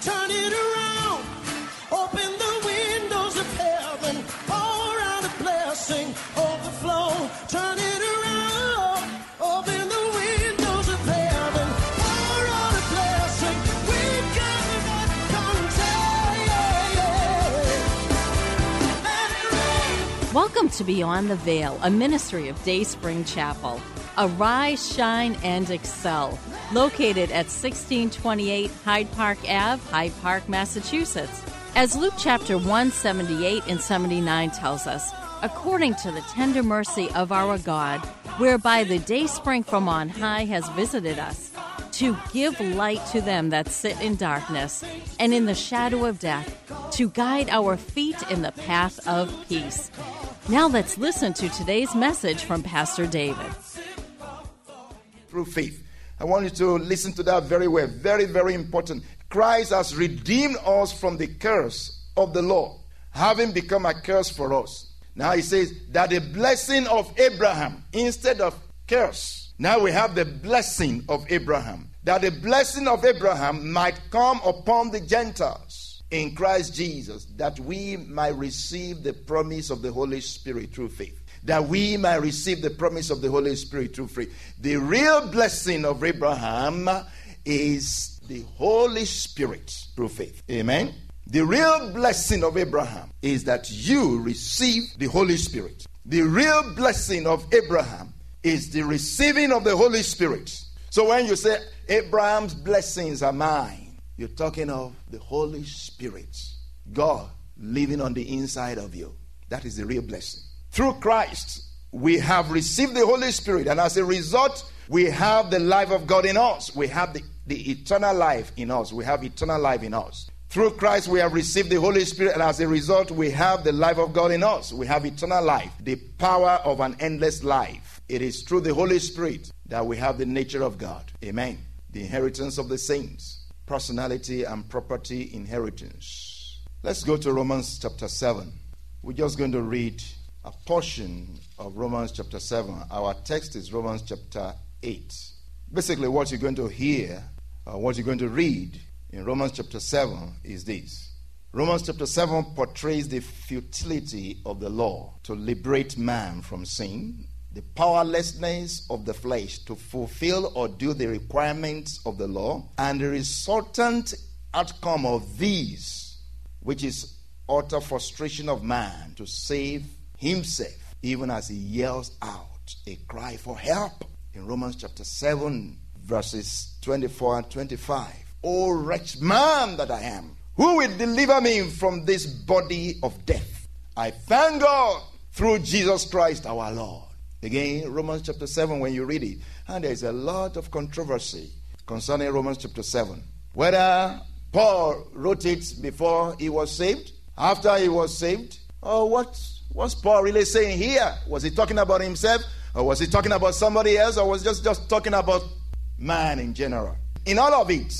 Turn it around. Welcome to Beyond the Veil, a ministry of Day Spring Chapel. Arise, shine, and excel. Located at 1628 Hyde Park Ave, Hyde Park, Massachusetts. As Luke chapter 178 and 79 tells us, according to the tender mercy of our God, whereby the day spring from on high has visited us, to give light to them that sit in darkness and in the shadow of death, to guide our feet in the path of peace. Now let's listen to today's message from Pastor David. through faith. I want you to listen to that very well. Very, very important. Christ has redeemed us from the curse of the law, having become a curse for us. Now he says that the blessing of Abraham instead of curse. Now we have the blessing of Abraham. That the blessing of Abraham might come upon the Gentiles in Christ Jesus, that we might receive the promise of the Holy Spirit through faith that we might receive the promise of the Holy Spirit through faith. The real blessing of Abraham is the Holy Spirit through faith. Amen. The real blessing of Abraham is that you receive the Holy Spirit. The real blessing of Abraham is the receiving of the Holy Spirit. So when you say Abraham's blessings are mine, you're talking of the Holy Spirit, God living on the inside of you. That is the real blessing. Through Christ, we have received the Holy Spirit, and as a result, we have the life of God in us. We have the, the eternal life in us. We have eternal life in us. Through Christ, we have received the Holy Spirit, and as a result, we have the life of God in us. We have eternal life, the power of an endless life. It is through the Holy Spirit that we have the nature of God. Amen. The inheritance of the saints, personality and property inheritance. Let's go to Romans chapter 7. We're just going to read a portion of Romans chapter 7. Our text is Romans chapter 8. Basically, what you're going to hear, uh, what you're going to read in Romans chapter 7 is this. Romans chapter 7 portrays the futility of the law to liberate man from sin, the powerlessness of the flesh to fulfill or do the requirements of the law, and the resultant outcome of these, which is utter frustration of man to save himself, even as he yells out a cry for help. In Romans chapter 7, verses 24 and 25. O wretched man that I am, who will deliver me from this body of death? I thank God through Jesus Christ our Lord. Again, Romans chapter 7, when you read it, and there's a lot of controversy concerning Romans chapter 7. Whether Paul wrote it before he was saved, after he was saved, or what was Paul really saying here? Was he talking about himself? Or was he talking about somebody else? Or was he just, just talking about man in general? In all of it,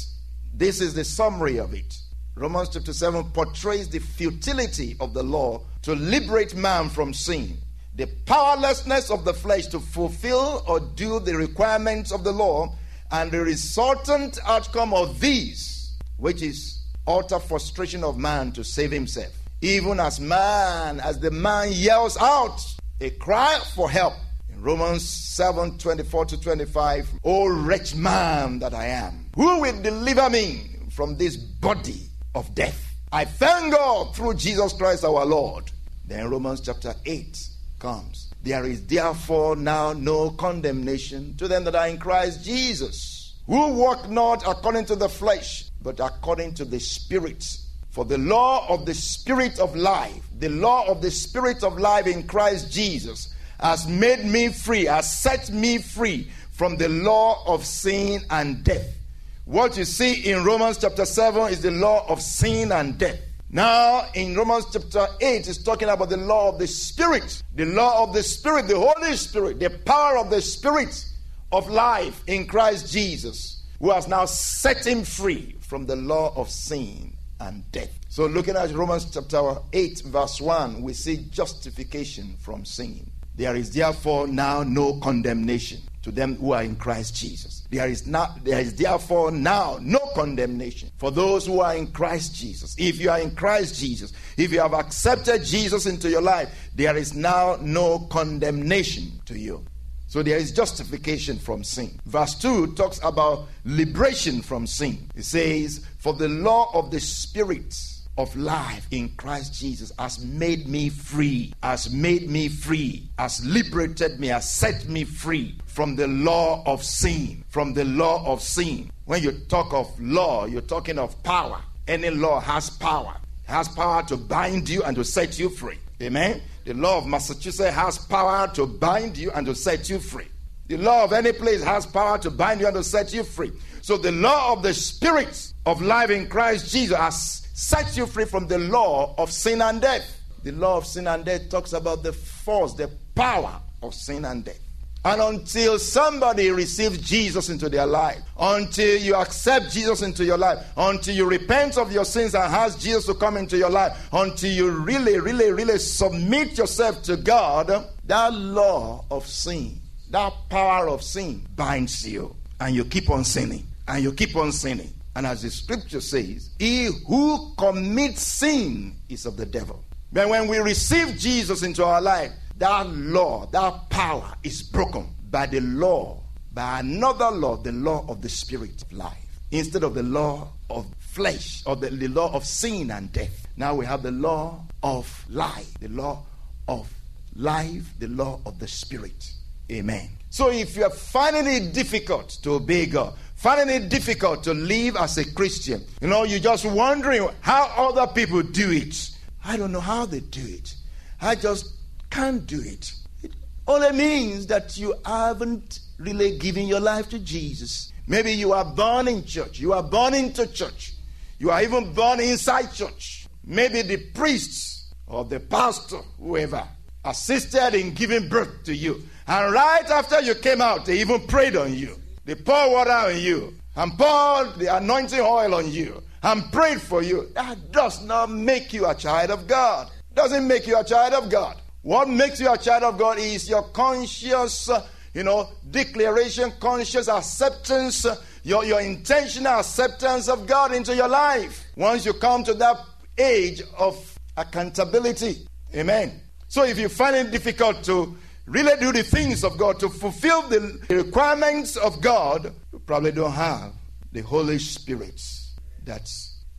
this is the summary of it. Romans chapter 7 portrays the futility of the law to liberate man from sin, the powerlessness of the flesh to fulfill or do the requirements of the law, and the resultant outcome of these, which is utter frustration of man to save himself even as man, as the man yells out a cry for help. In Romans 7 24 to 25, O wretched man that I am, who will deliver me from this body of death? I thank God through Jesus Christ our Lord. Then Romans chapter 8 comes. There is therefore now no condemnation to them that are in Christ Jesus, who walk not according to the flesh, but according to the Spirit. For the law of the Spirit of life, the law of the Spirit of life in Christ Jesus, has made me free, has set me free from the law of sin and death. What you see in Romans chapter 7 is the law of sin and death. Now, in Romans chapter 8, it's talking about the law of the Spirit. The law of the Spirit, the Holy Spirit, the power of the Spirit of life in Christ Jesus, who has now set him free from the law of sin and death. So, looking at Romans chapter 8, verse 1, we see justification from sin. There is therefore now no condemnation to them who are in Christ Jesus. There is not there is therefore now no condemnation for those who are in Christ Jesus. If you are in Christ Jesus, if you have accepted Jesus into your life, there is now no condemnation to you. So there is justification from sin. Verse 2 talks about liberation from sin. It says, For the law of the Spirit of life in Christ Jesus has made me free, has made me free, has liberated me, has set me free from the law of sin, from the law of sin. When you talk of law, you're talking of power. Any law has power, it has power to bind you and to set you free. Amen. The law of Massachusetts has power to bind you and to set you free. The law of any place has power to bind you and to set you free. So the law of the spirit of life in Christ Jesus has set you free from the law of sin and death. The law of sin and death talks about the force, the power of sin and death. And until somebody receives Jesus into their life, until you accept Jesus into your life, until you repent of your sins and ask Jesus to come into your life, until you really, really, really submit yourself to God, that law of sin, that power of sin binds you. And you keep on sinning. And you keep on sinning. And as the scripture says, he who commits sin is of the devil. But when we receive Jesus into our life, that law, that power is broken by the law, by another law, the law of the spirit of life, instead of the law of flesh or the, the law of sin and death. Now we have the law of life, the law of life, the law of the spirit. Amen. So if you are finding it difficult to obey God, finding it difficult to live as a Christian. You know, you're just wondering how other people do it. I don't know how they do it. I just can't do it. It only means that you haven't really given your life to Jesus. Maybe you are born in church, you are born into church, you are even born inside church. Maybe the priests or the pastor, whoever, assisted in giving birth to you. And right after you came out, they even prayed on you. They poured water on you and poured the anointing oil on you and prayed for you. That does not make you a child of God. Doesn't make you a child of God. What makes you a child of God is your conscious, you know, declaration, conscious acceptance, your, your intentional acceptance of God into your life. Once you come to that age of accountability. Amen. So if you find it difficult to really do the things of God, to fulfill the requirements of God, you probably don't have the Holy Spirit that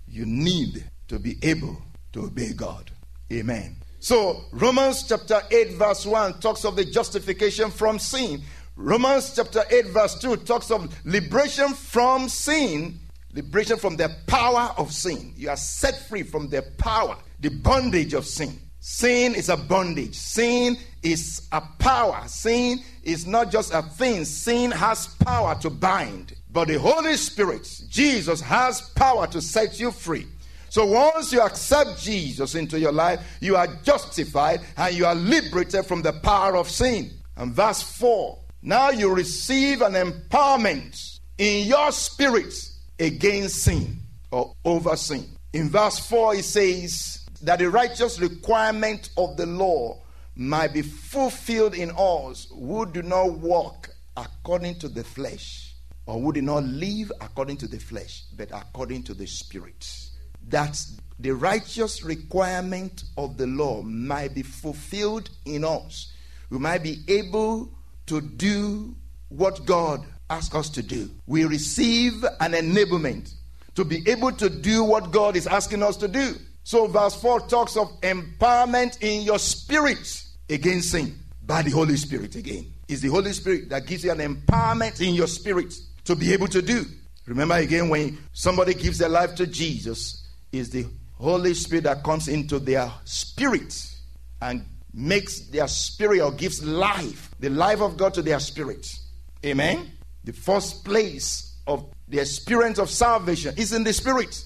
you need to be able to obey God. Amen. So, Romans chapter 8, verse 1 talks of the justification from sin. Romans chapter 8, verse 2 talks of liberation from sin, liberation from the power of sin. You are set free from the power, the bondage of sin. Sin is a bondage. Sin is a power. Sin is not just a thing. Sin has power to bind. But the Holy Spirit, Jesus, has power to set you free. So once you accept Jesus into your life, you are justified and you are liberated from the power of sin. And verse 4 now you receive an empowerment in your spirit against sin or over sin. In verse 4, it says that the righteous requirement of the law might be fulfilled in us who do not walk according to the flesh, or who do not live according to the flesh, but according to the Spirit. That the righteous requirement of the law might be fulfilled in us. We might be able to do what God asks us to do. We receive an enablement to be able to do what God is asking us to do. So, verse 4 talks of empowerment in your spirit against sin by the Holy Spirit again. It's the Holy Spirit that gives you an empowerment in your spirit to be able to do. Remember again, when somebody gives their life to Jesus, is the Holy Spirit that comes into their spirit and makes their spirit or gives life, the life of God to their spirit. Amen. The first place of the experience of salvation is in the spirit.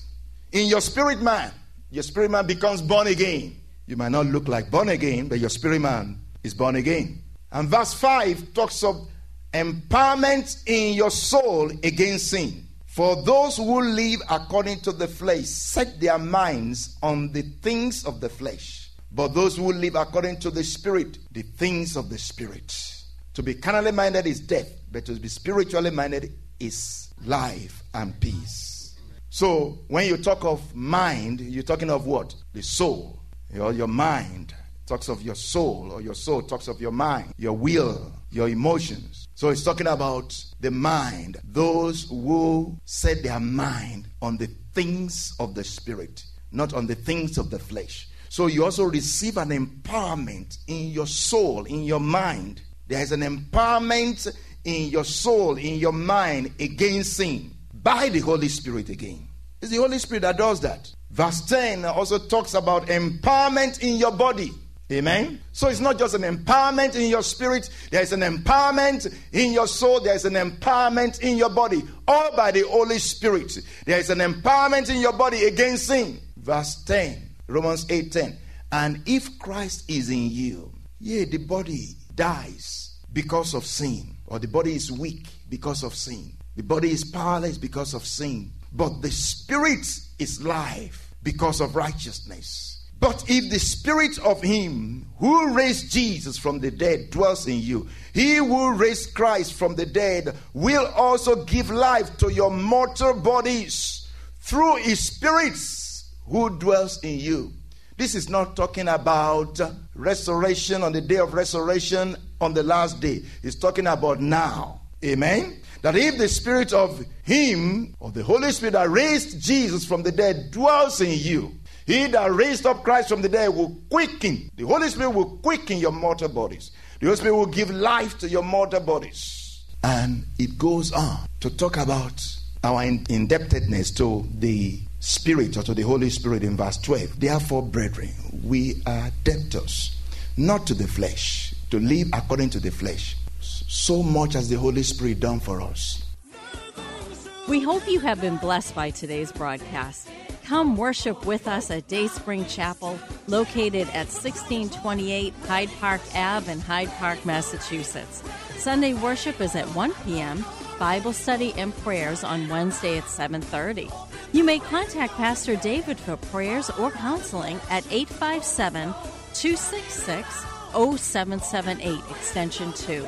In your spirit man, your spirit man becomes born again. You might not look like born again, but your spirit man is born again. And verse 5 talks of empowerment in your soul against sin. For those who live according to the flesh set their minds on the things of the flesh. But those who live according to the Spirit, the things of the Spirit. To be carnally minded is death, but to be spiritually minded is life and peace. So, when you talk of mind, you're talking of what? The soul. Your, your mind talks of your soul, or your soul talks of your mind, your will, your emotions. So, it's talking about the mind, those who set their mind on the things of the Spirit, not on the things of the flesh. So, you also receive an empowerment in your soul, in your mind there is an empowerment in your soul, in your mind against sin by the Holy Spirit again. It's the Holy Spirit that does that. Verse 10 also talks about empowerment in your body. Amen. So it's not just an empowerment in your spirit, there is an empowerment in your soul, there is an empowerment in your body, all by the Holy Spirit. There is an empowerment in your body against sin. Verse 10, Romans 8 10. And if Christ is in you, yea, the body dies because of sin, or the body is weak because of sin. The body is powerless because of sin. But the spirit is life because of righteousness. But if the spirit of him who raised Jesus from the dead dwells in you, he who raised Christ from the dead will also give life to your mortal bodies through his spirit who dwells in you. This is not talking about restoration on the day of resurrection on the last day. It's talking about now. Amen. That if the spirit of Him, or the Holy Spirit that raised Jesus from the dead, dwells in you, He that raised up Christ from the dead will quicken. The Holy Spirit will quicken your mortal bodies. The Holy Spirit will give life to your mortal bodies. And it goes on to talk about our indebtedness to the Spirit or to the Holy Spirit in verse 12. Therefore, brethren, we are debtors, not to the flesh, to live according to the flesh, so much as the Holy Spirit done for us. We hope you have been blessed by today's broadcast. Come worship with us at Dayspring Chapel, located at 1628 Hyde Park Ave in Hyde Park, Massachusetts. Sunday worship is at 1 p.m. Bible study and prayers on Wednesday at 7:30. You may contact Pastor David for prayers or counseling at 857 266 0778, extension 2.